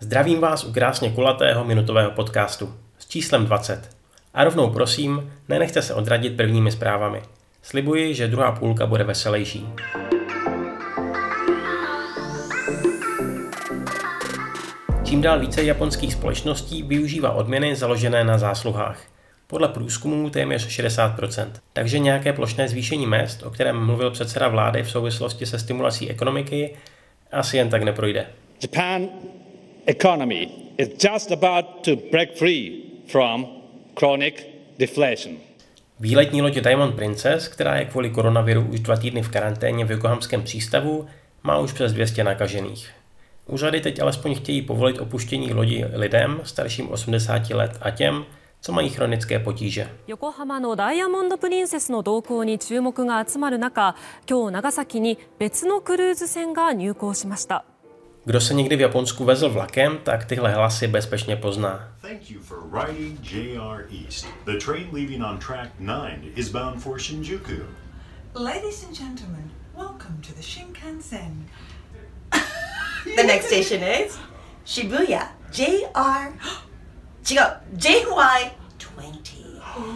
Zdravím vás u krásně kulatého minutového podcastu s číslem 20. A rovnou prosím, nenechte se odradit prvními zprávami. Slibuji, že druhá půlka bude veselější. Čím dál více japonských společností využívá odměny založené na zásluhách. Podle průzkumů téměř 60%. Takže nějaké plošné zvýšení mest, o kterém mluvil předseda vlády v souvislosti se stimulací ekonomiky, asi jen tak neprojde. Japan economy is just about to break free from chronic deflation. Výletní loď Diamond Princess, která je kvůli koronaviru už dva týdny v karanténě v Yokohamském přístavu, má už přes 200 nakažených. Úřady teď alespoň chtějí povolit opuštění lodi lidem starším 80 let a těm, co mají chronické potíže. 横浜のダイヤモンド・プリンセスの動向に注目が集まる中今日長崎に別のクルーズ船が入港しました Kdo se někdy v Japonsku vezl vlakem, tak tyhle hlasy bezpečně pozná. Thank you for riding JR East. The train leaving on track 9 is bound for Shinjuku. Ladies and gentlemen, welcome to the Shinkansen. The next station is Shibuya JR 違う JY20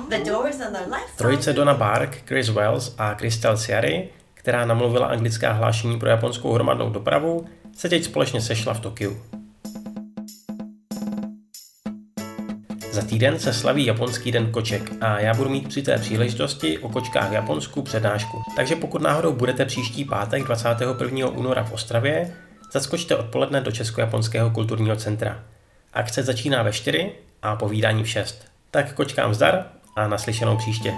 The doors on the left Trojice side. Donna Bark, Chris Wells a Crystal Ciary, která namluvila anglická hlášení pro japonskou hromadnou dopravu, se teď společně sešla v Tokiu. Za týden se slaví japonský den koček a já budu mít při té příležitosti o kočkách Japonsku přednášku. Takže pokud náhodou budete příští pátek 21. února v Ostravě, zaskočte odpoledne do Česko-japonského kulturního centra. Akce začíná ve 4 a povídání v 6. Tak kočkám zdar a naslyšenou příště.